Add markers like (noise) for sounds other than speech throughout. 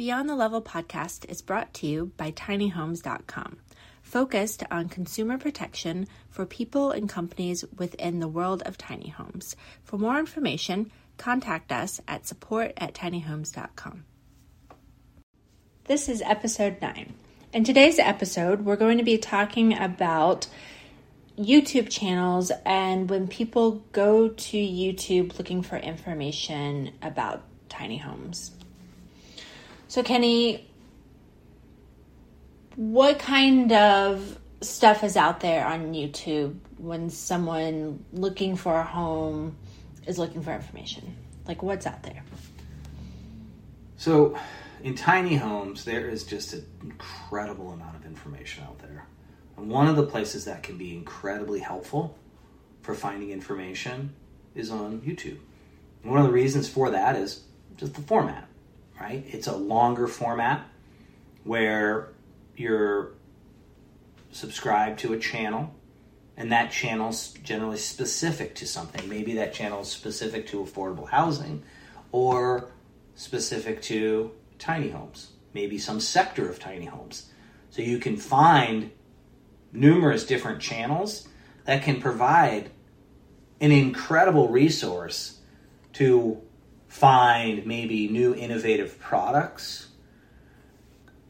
Beyond the Level podcast is brought to you by tinyhomes.com, focused on consumer protection for people and companies within the world of tiny homes. For more information, contact us at support at tinyhomes.com. This is episode 9. In today's episode, we're going to be talking about YouTube channels and when people go to YouTube looking for information about tiny homes. So, Kenny, what kind of stuff is out there on YouTube when someone looking for a home is looking for information? Like, what's out there? So, in tiny homes, there is just an incredible amount of information out there. And one of the places that can be incredibly helpful for finding information is on YouTube. And one of the reasons for that is just the format, right? It's a longer format where you're subscribed to a channel and that channel's generally specific to something. Maybe that channel is specific to affordable housing or specific to tiny homes, maybe some sector of tiny homes. So you can find numerous different channels that can provide an incredible resource to find maybe new innovative products,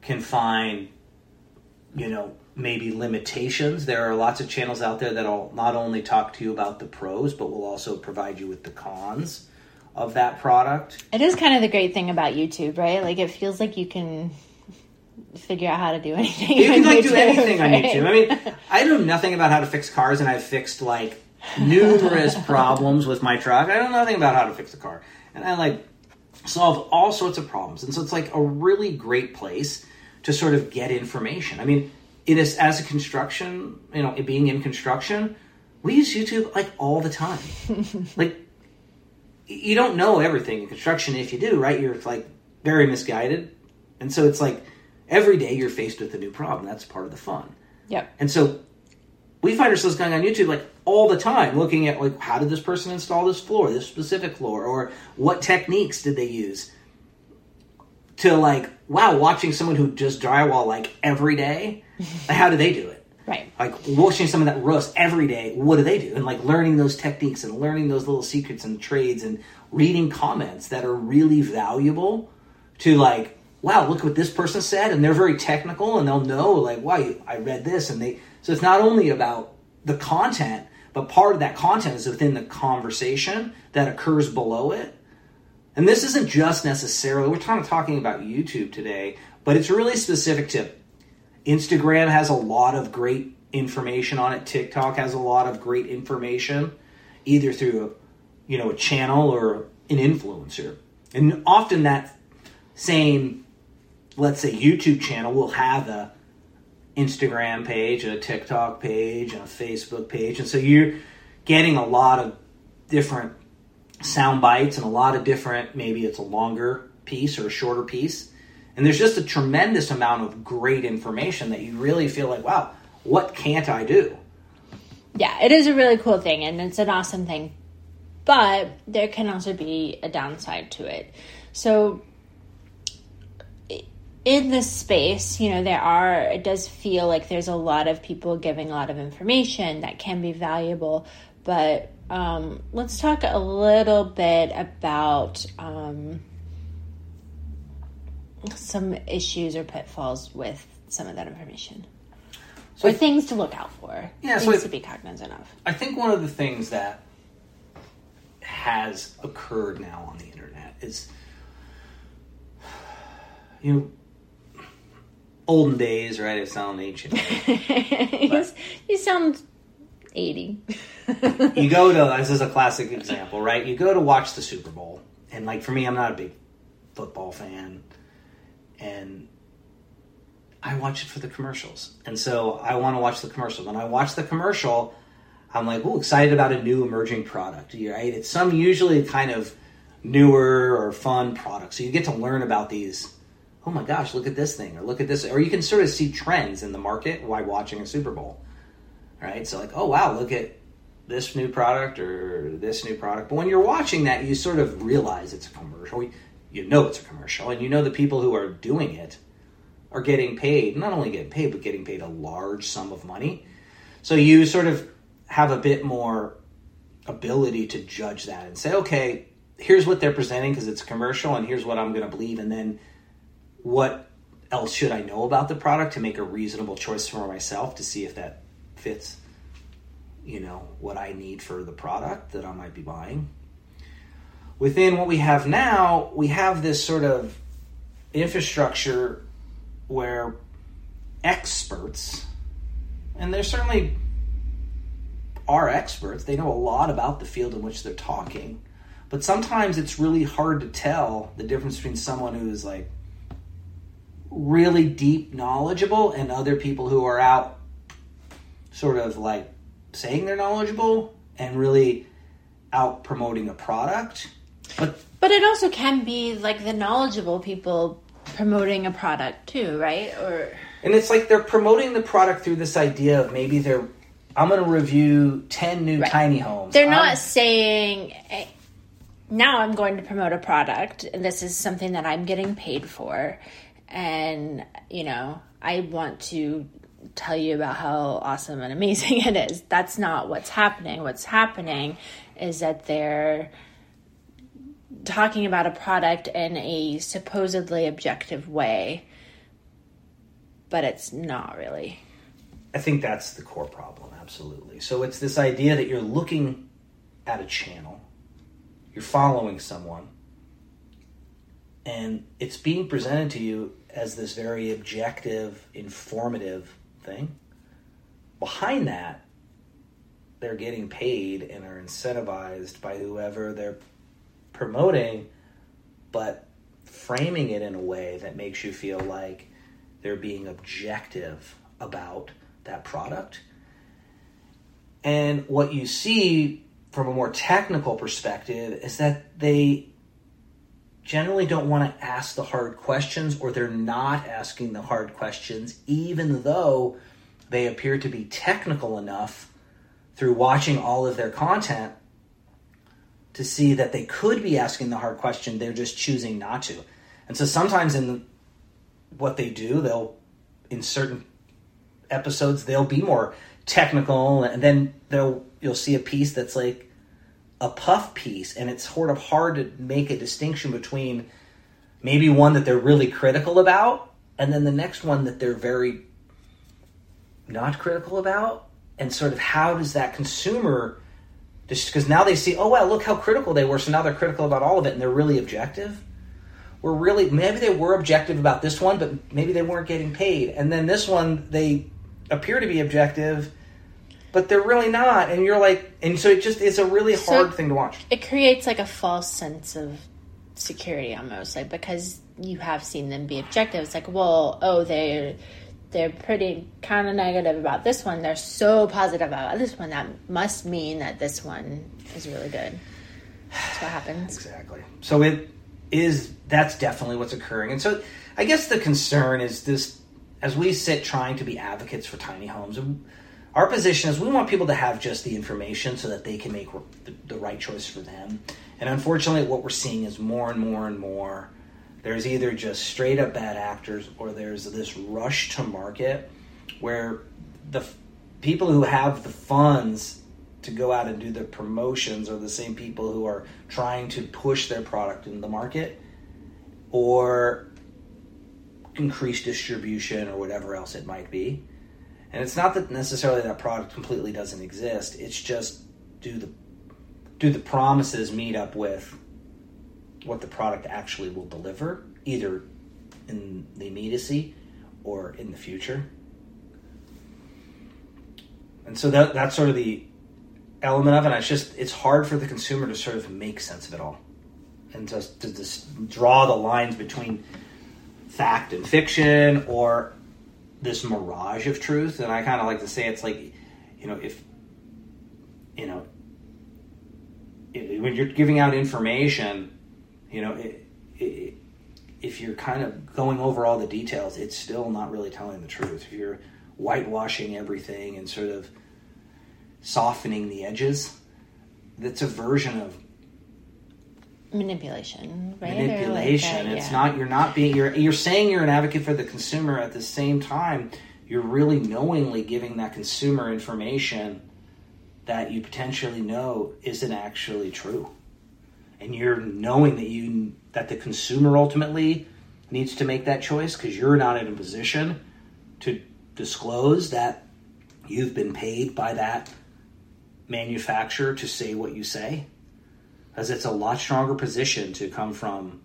can find, you know, maybe limitations. There are lots of channels out there that'll not only talk to you about the pros, but will also provide you with the cons of that product. It is kind of the great thing about YouTube, right? Like it feels like you can figure out how to do anything. You can like YouTube, do anything on right? YouTube. I mean, I know nothing about how to fix cars, and I've fixed like numerous (laughs) problems with my truck. I don't know nothing about how to fix a car, and I like solve all sorts of problems. And so it's like a really great place to sort of get information. I mean, it is as a construction, you know, it being in construction, we use YouTube like all the time. (laughs) like you don't know everything in construction. If you do, right, you're like very misguided, and so it's like every day you're faced with a new problem. That's part of the fun. Yep. And so we find ourselves going on YouTube like all the time, looking at like how did this person install this floor, this specific floor, or what techniques did they use? To like, wow, watching someone who just drywall like every day, (laughs) how do they do it? Right. Like watching someone that roasts every day, what do they do? And like learning those techniques and learning those little secrets and trades and reading comments that are really valuable to like, wow, look what this person said, and they're very technical and they'll know like, wow, I read this, and they. So it's not only about the content, but part of that content is within the conversation that occurs below it. And this isn't just necessarily we're kind of talking about YouTube today, but it's really specific to Instagram has a lot of great information on it. TikTok has a lot of great information, either through a, you know a channel or an influencer, and often that same, let's say YouTube channel will have a Instagram page, a TikTok page, and a Facebook page, and so you're getting a lot of different sound bites and a lot of different. Maybe it's a longer piece or a shorter piece and there's just a tremendous amount of great information that you really feel like, wow, what can't I do? Yeah, it is a really cool thing and it's an awesome thing. But there can also be a downside to it. So in this space, you know, there are it does feel like there's a lot of people giving a lot of information that can be valuable, but um, let's talk a little bit about um, some issues or pitfalls with some of that information. So or things to look out for. Yeah, so things I- to be cognizant of. I think one of the things that has occurred now on the internet is, you know, olden days, right? It (laughs) sounds ancient. you, you sound 80. you go to this is a classic example, right? You go to watch the Super Bowl, and like for me, I'm not a big football fan, and I watch it for the commercials, and so I want to watch the commercial. When I watch the commercial, I'm like, oh, excited about a new emerging product, right? It's some usually kind of newer or fun product, so you get to learn about these. Oh my gosh, look at this thing, or look at this, or you can sort of see trends in the market while watching a Super Bowl right? So like, oh wow, look at this new product or this new product. But when you're watching that, you sort of realize it's a commercial. you know it's a commercial, and you know the people who are doing it are getting paid, not only getting paid, but getting paid a large sum of money. So you sort of have a bit more ability to judge that and say, okay, here's what they're presenting because it's commercial, and here's what I'm going to believe, and then what else should I know about the product to make a reasonable choice for myself to see if that fits, you know, what I need for the product that I might be buying. Within what we have now, we have this sort of infrastructure where experts, and there certainly are experts, they know a lot about the field in which they're talking, but sometimes it's really hard to tell the difference between someone who is like really deep knowledgeable and other people who are out sort of like saying they're knowledgeable and really out promoting a product. But but it also can be like the knowledgeable people promoting a product too, right? Or and it's like they're promoting the product through this idea of maybe they're I'm going to review 10 new right. tiny homes. They're not I'm, saying now I'm going to promote a product and this is something that I'm getting paid for and you know i want to tell you about how awesome and amazing (laughs) it is. That's not what's happening. What's happening is that they're talking about a product in a supposedly objective way but it's not really. I think that's the core problem absolutely. So it's this idea that you're looking at a channel you're following someone and it's being presented to you as this very objective, informative thing. Behind that, they're getting paid and are incentivized by whoever they're promoting, but framing it in a way that makes you feel like they're being objective about that product. And what you see from a more technical perspective is that they generally don't want to ask the hard questions or they're not asking the hard questions, even though they appear to be technical enough through watching all of their content to see that they could be asking the hard question, they're just choosing not to. And so sometimes in what they do, they'll, in certain episodes, they'll be more technical and then they'll, you'll see a piece that's like, a puff piece, and it's sort of hard to make a distinction between maybe one that they're really critical about and then the next one that they're very not critical about. And sort of how does that consumer just because now they see oh wow look how critical they were so now they're critical about all of it and they're really objective. We're really maybe they were objective about this one but maybe they weren't getting paid. And then this one they appear to be objective but they're really not. And you're like, and so it just it's a really so hard thing to watch. It creates like a false sense of security almost, like because you have seen them be objective. It's like, well, oh, they're they're pretty kind of negative about this one. They're so positive about this one. That must mean that this one is really good. That's what happens. exactly. So it is. That's definitely what's occurring. And so I guess the concern is this: as we sit trying to be advocates for tiny homes our position is we want people to have just the information so that they can make the, right choice for them. And unfortunately, what we're seeing is more and more and more there's either just straight up bad actors or there's this rush to market where the f- people who have the funds to go out and do the promotions are the same people who are trying to push their product in the market or increase distribution or whatever else it might be. And it's not that necessarily that product completely doesn't exist. It's just do the do the promises meet up with what the product actually will deliver, either in the immediacy or in the future. And so that that's sort of the element of it. It's just it's hard for the consumer to sort of make sense of it all, and just to just draw the lines between fact and fiction, or this mirage of truth, and I kind of like to say it's like, you know, if you know, when you're giving out information, you know, it, it, if you're kind of going over all the details, it's still not really telling the truth. If you're whitewashing everything and sort of softening the edges, that's a version of manipulation, right? manipulation. Like, it's yeah. not you're not being you're you're saying you're an advocate for the consumer at the same time you're really knowingly giving that consumer information that you potentially know isn't actually true. And you're knowing that you that the consumer ultimately needs to make that choice because you're not in a position to disclose that you've been paid by that manufacturer to say what you say because it's a lot stronger position to come from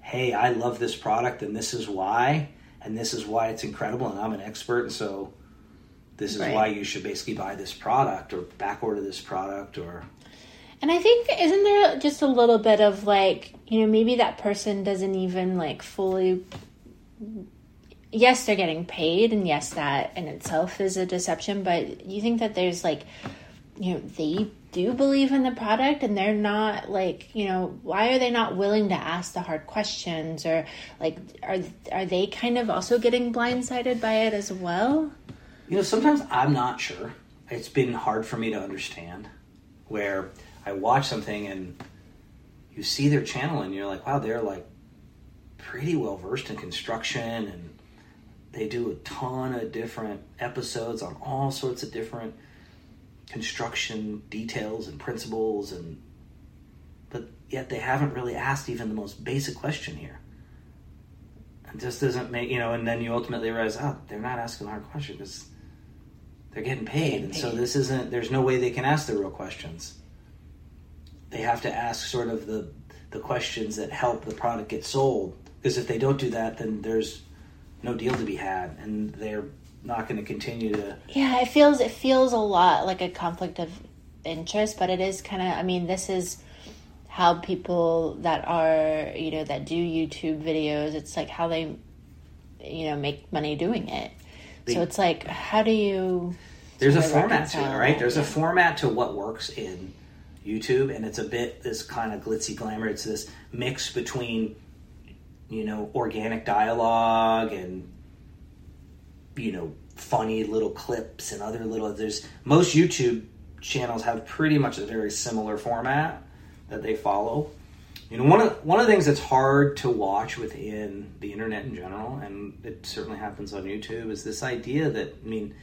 hey i love this product and this is why and this is why it's incredible and i'm an expert and so this is Right. why you should basically buy this product or back order this product or And I think isn't there just a little bit of like, you know, maybe that person doesn't even like fully yes, they're getting paid and yes that in itself is a deception, but you think that there's like you know, they do believe in the product and they're not like, you know, why are they not willing to ask the hard questions or like are are they kind of also getting blindsided by it as well? You know, sometimes I'm not sure. It's been hard for me to understand where I watch something and you see their channel and you're like, wow, they're like pretty well versed in construction and they do a ton of different episodes on all sorts of different construction details and principles and but yet they haven't really asked even the most basic question here. It just doesn't make you know, and then you ultimately realize, oh, they're not asking the hard question because they're getting paid, Getting and so this isn't. There's no way they can ask the real questions. They have to ask sort of the the questions that help the product get sold. Because if they don't do that, then there's no deal to be had, and they're not going to continue to. Yeah, it feels it feels a lot like a conflict of interest, but it is kind of. I mean, this is how people that are you know that do YouTube videos. It's like how they you know make money doing it. They- so it's like, how do you? There's a format to it, right? There's a format to what works in YouTube, and it's a bit this kind of glitzy glamour. It's this mix between, you know, organic dialogue and, you know, funny little clips and other little. There's most YouTube channels have pretty much a very similar format that they follow. You know, one of one of the things that's hard to watch within the internet in general, and it certainly happens on YouTube, is this idea that I mean,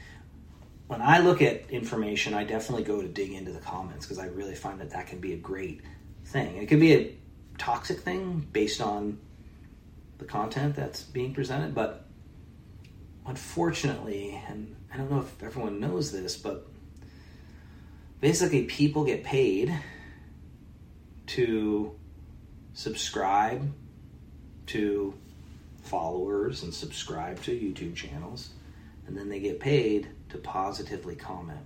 when I look at information, I definitely go to dig into the comments because I really find that that can be a great thing. It can be a toxic thing based on the content that's being presented, but unfortunately, and I don't know if everyone knows this, but basically, people get paid to subscribe to followers and subscribe to YouTube channels, and then they get paid to positively comment.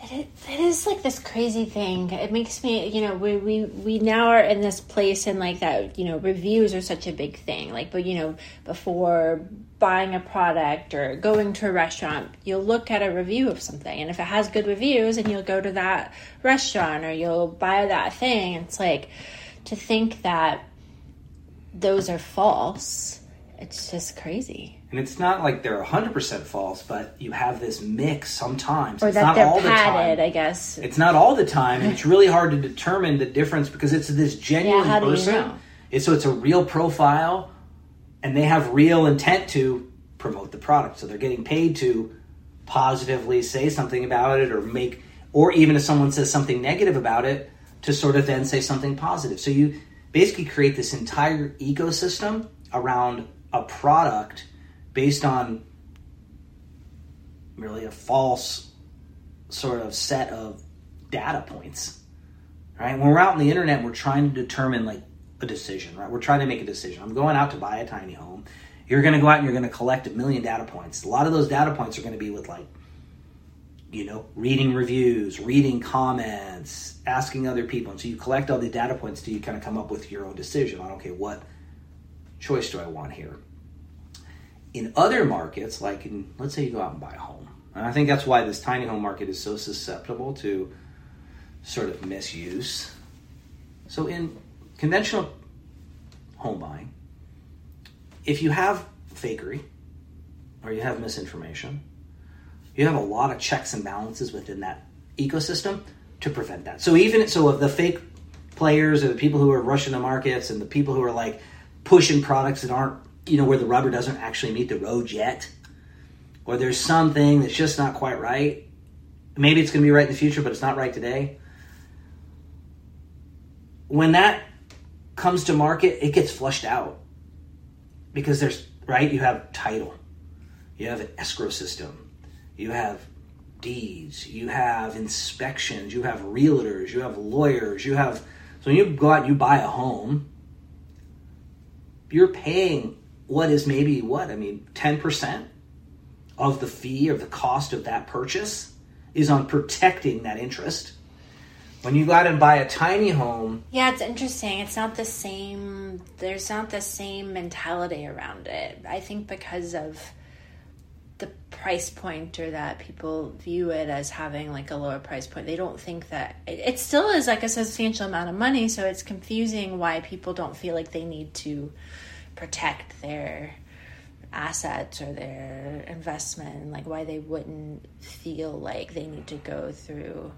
It, is- like this crazy thing. It makes me, you know, we, we we now are in this place and like that, you know, reviews are such a big thing. Like, but you know, before buying a product or going to a restaurant, you'll look at a review of something, and if it has good reviews, and you'll go to that restaurant or you'll buy that thing. It's like to think that those are false. It's just crazy. And it's not like they're 100% false, but you have this mix sometimes. Or it's that not they're all the time. padded, I guess. It's not all the time, and it's (laughs) really hard to determine the difference because it's this genuine Yeah, do you person. know? It's, so it's a real profile, and they have real intent to promote the product. So they're getting paid to positively say something about it, or make, or even if someone says something negative about it, to sort of then say something positive. So you basically create this entire ecosystem around a product based on really a false sort of set of data points. Right? When we're out on the internet, we're trying to determine like a decision, right? We're trying to make a decision. I'm going out to buy a tiny home. You're going to go out and you're going to collect a million data points. A lot of those data points are going to be with like you know, reading reviews, reading comments, asking other people. And so you collect all the data points till you kind of come up with your own decision on okay, what choice do I want here? In other markets, like in let's say you go out and buy a home, and I think that's why this tiny home market is so susceptible to sort of misuse. So in conventional home buying, if you have fakery or you have misinformation, you have a lot of checks and balances within that ecosystem to prevent that. So even so, the fake players or the people who are rushing the markets and the people who are like pushing products that aren't you know where the rubber doesn't actually meet the road yet or there's something that's just not quite right. Maybe it's going to be right in the future but it's not right today. When that comes to market it gets flushed out because there's right? You have title. You have an escrow system. You have deeds. You have inspections. You have realtors. You have lawyers. You have so when you go out and you buy a home you're paying what is maybe what i mean 10% of the fee or the cost of that purchase is on protecting that interest when you go out and buy a tiny home Yeah, it's interesting. It's not the same. There's not the same mentality around it. I think because of the price point or that people view it as having like a lower price point. They don't think that it, it still is like a substantial amount of money. So it's confusing why people don't feel like they need to protect their assets or their investment. Like why they wouldn't feel like they need to go through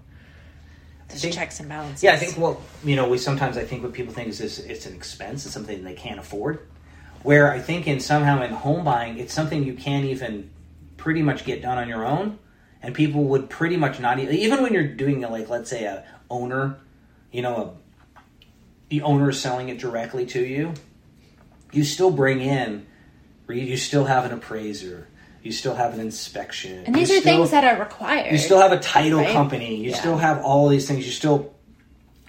those think- checks and balances. Yeah, I think well, you know, we sometimes I think what people think is this it's an expense, it's something they can't afford. Where I think in somehow in home buying, it's something you can't even pretty much get done on your own, and people would pretty much not even when you're doing a, like let's say a owner, you know, a, the owner is selling it directly to you, you still bring in, you still have an appraiser, you still have an inspection, And these you are still- things that are required. you still have a title Right? company. You Yeah. still have all these things. You still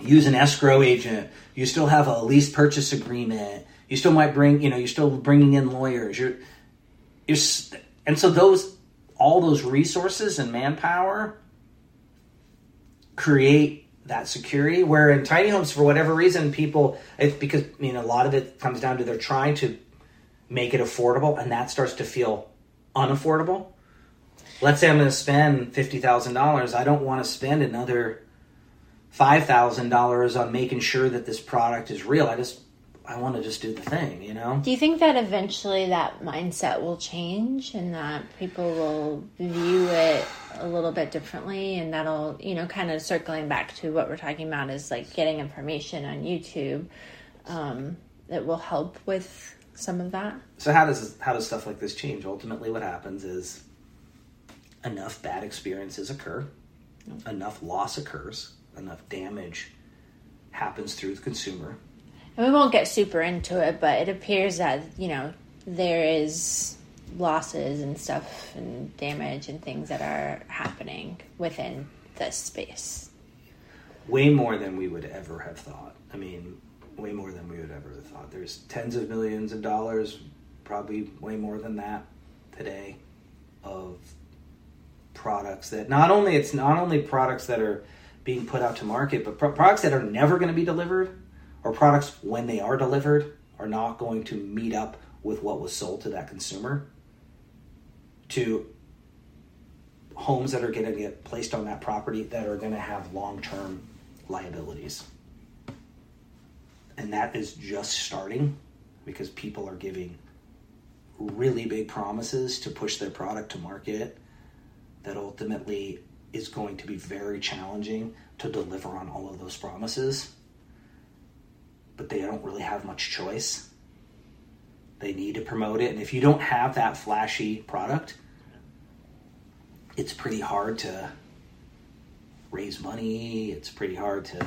use an escrow agent. You still have a lease purchase agreement. You still might bring, you know, you're still bringing in lawyers. You're, you're, and so those, all those resources and manpower create that security. Where in tiny homes, for whatever reason, people, it's because, I mean, a lot of it comes down to they're trying to make it affordable, and that starts to feel unaffordable let's say I'm going to spend fifty thousand dollars, I don't want to spend another five thousand dollars on making sure that this product is real. I just I want to just do the thing, you know. Do you think that eventually that mindset will change and that people will view it a little bit differently and that'll, you know, kind of circling back to what we're talking about is like getting information on YouTube um, that will help with some of that? So how does how does stuff like this change? Ultimately, what happens is enough bad experiences occur, enough loss occurs, enough damage happens through the consumer. And we won't get super into it, but it appears that, you know, there is losses and stuff and damage and things that are happening within this space. way more than we would ever have thought. I mean, way more than we would ever have thought. There's tens of millions of dollars, probably way more than that today, of products that not only it's not only products that are being put out to market, but pro- products that are never going to be delivered, or products when they are delivered are not going to meet up with what was sold to that consumer. To homes that are going to get placed on that property that are going to have long term liabilities. And that is just starting because people are giving really big promises to push their product to market that ultimately is going to be very challenging to deliver on all of those promises. But they don't really have much choice. They need to promote it. And if you don't have that flashy product, it's pretty hard to raise money. It's pretty hard to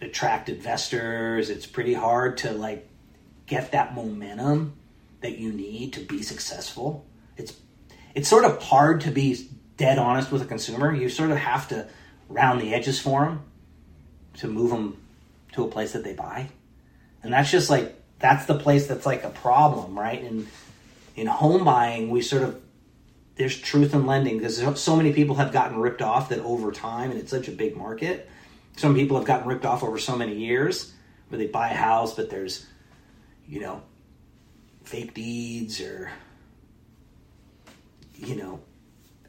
attract investors. It's pretty hard to like get that momentum that you need to be successful. It's it's sort of hard to be dead honest with a consumer. You sort of have to round the edges for them to move them to a place that they buy. And that's just like that's the place that's like a problem, right? And in home buying, we sort of there's truth in lending because so many people have gotten ripped off that over time, and it's such a big market. Some people have gotten ripped off over so many years where they buy a house, but there's, you know, fake deeds or, you know,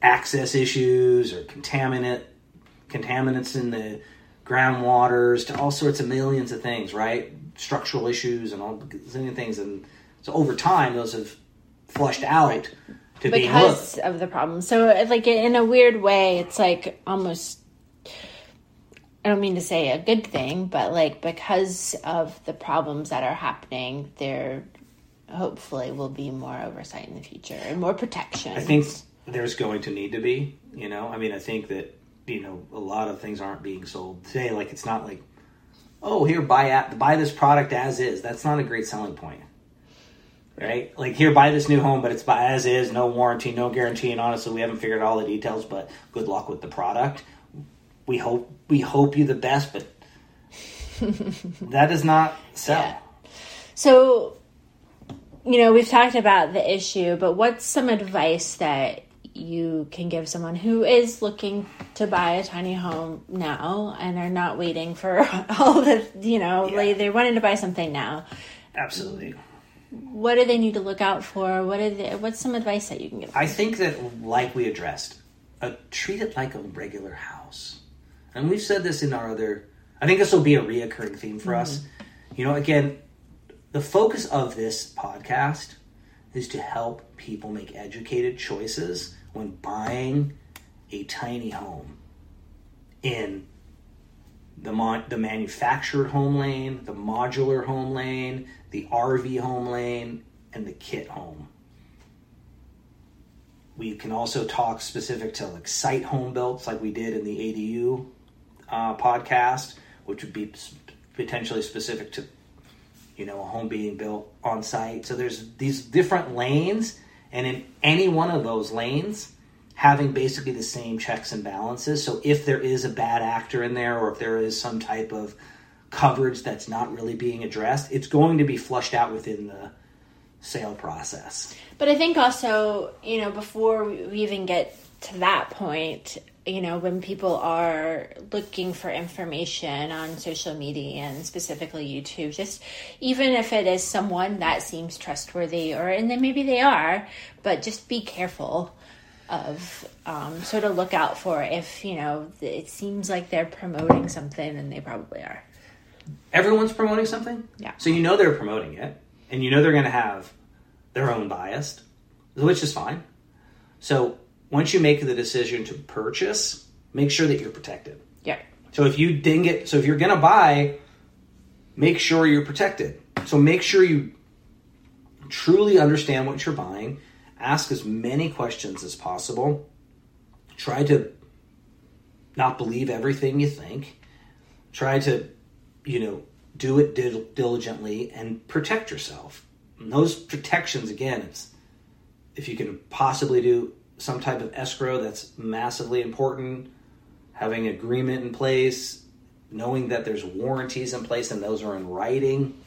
access issues or contaminant contaminants in the groundwaters to all sorts of millions of things, right? Structural issues and all zillion things, and so over time those have flushed out to because of the problem. So, like in a weird way, it's like almost I don't mean to say a good thing, but like because of the problems that are happening, there hopefully will be more oversight in the future and more protection. I think there's going to need to be, you know. I mean, I think that you know a lot of things aren't being sold today. Like it's not like, oh, here buy at, buy this product as is. That's not a great selling point, right? Like here buy this new home, but it's buy as is, no warranty, no guarantee. And honestly, we haven't figured out all the details, but good luck with the product. We hope we hope you the best, but (laughs) that does not sell. Yeah. So, you know, we've talked about the issue, but what's some advice that you can give someone who is looking to buy a tiny home now and are not waiting for (laughs) all the, you know, Yeah. like they're wanting to buy something now? Absolutely. What do they need to look out for? What are they, what's some advice that you can give? I think that, like we addressed, uh, treat it like a regular house. And we've said this in our other. I think this will be a reoccurring theme for us. You know, again, the focus of this podcast is to help people make educated choices when buying a tiny home in the the manufactured home lane, the modular home lane, the RV home lane, and the kit home. We can also talk specific to like site home builds, like we did in the ADU uh, podcast, which would be potentially specific to you know a home being built on site. So there's these different lanes, and in any one of those lanes, having basically the same checks and balances. So if there is a bad actor in there, or if there is some type of coverage that's not really being addressed, it's going to be flushed out within the sale process. But I think also, you know, before we even get to that point, you know, when people are looking for information on social media and specifically YouTube, just even if it is someone that seems trustworthy, or and then maybe they are, but just be careful of um, sort of look out for if you know it seems like they're promoting something, and they probably are. everyone's promoting something. Yeah. So you know they're promoting it, and you know they're going to have their own bias, which is fine. So once you make the decision to purchase, make sure that you're protected. Yeah. So if you ding it, so if you're going to buy, make sure you're protected. So make sure you truly understand what you're buying. Ask as many questions as possible. Try to not believe everything you think. Try to, you know, do it dil- diligently and protect yourself. And those protections, again, it's if you can possibly do some type of escrow, that's massively important. Having agreement in place, knowing that there's warranties in place and those are in writing.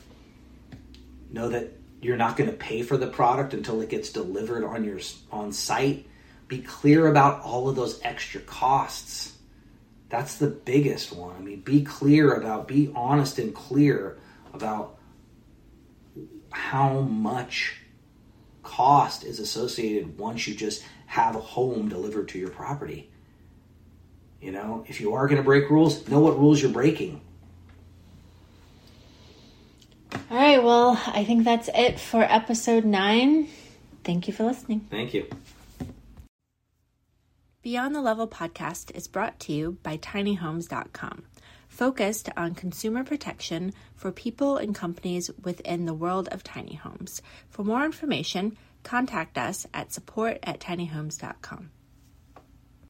Know that you're not going to pay for the product until it gets delivered on your on site. Be clear about all of those extra costs. That's the biggest one. I mean, be clear about, be honest and clear about how much cost is associated once you just have a home delivered to your property. You know, if you are going to break rules, know what rules you're breaking. All right. Well, I think that's it for episode nine. Thank you for listening. Thank you. Beyond the Level podcast is brought to you by tinyhomes.com, focused on consumer protection for people and companies within the world of tiny homes. For more information, contact us at support at tinyhomes.com.